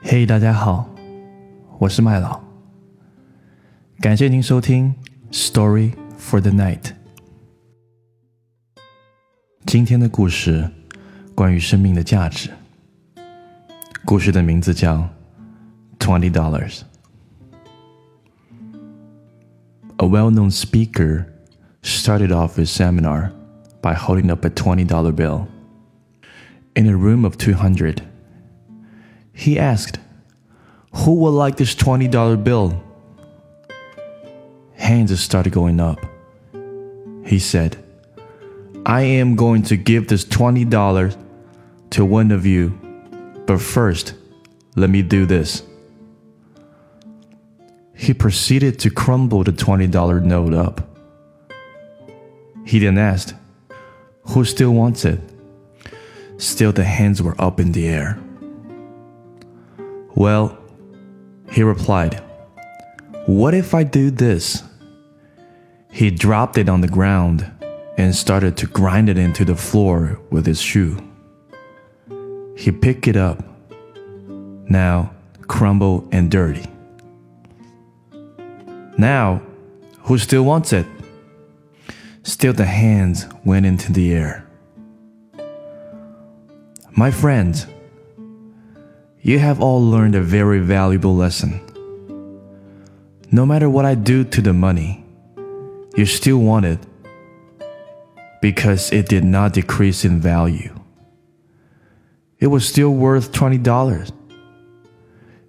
嘿，大家好，我是麦老，感谢您收听《Story for the Night》。今天的故事关于生命的价值。故事的名字叫《Twenty Dollars》。A well-known speaker started off his seminar by holding up a $20 bill. In a room of 200, he asked, Who would like this $20 bill? Hands started going up. He said, I am going to give this $20 to one of you, but first, let me do this. He proceeded to crumble the $20 note up. He then asked, Who still wants it? Still, the hands were up in the air. Well, he replied, What if I do this? He dropped it on the ground and started to grind it into the floor with his shoe. He picked it up, now crumbled and dirty. Now, who still wants it? Still, the hands went into the air. My friends, you have all learned a very valuable lesson. No matter what I do to the money, you still want it because it did not decrease in value. It was still worth $20.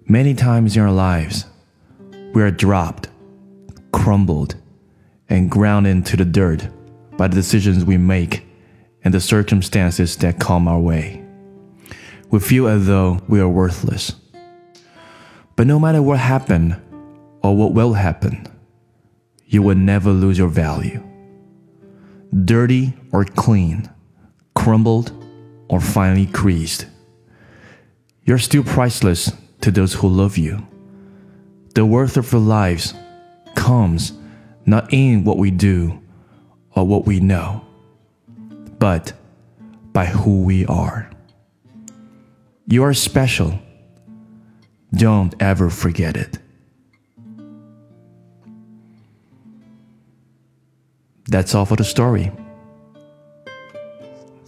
Many times in our lives, we are dropped, crumbled, and ground into the dirt by the decisions we make and the circumstances that come our way. We feel as though we are worthless. But no matter what happened or what will happen, you will never lose your value. Dirty or clean, crumbled or finely creased, you're still priceless to those who love you. The worth of our lives comes not in what we do or what we know, but by who we are. You are special. Don't ever forget it. That's all for the story.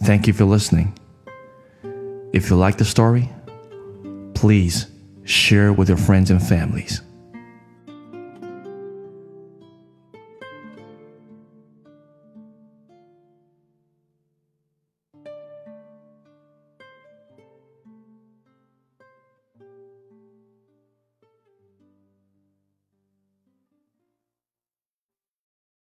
Thank you for listening. If you like the story, please share with your friends and families.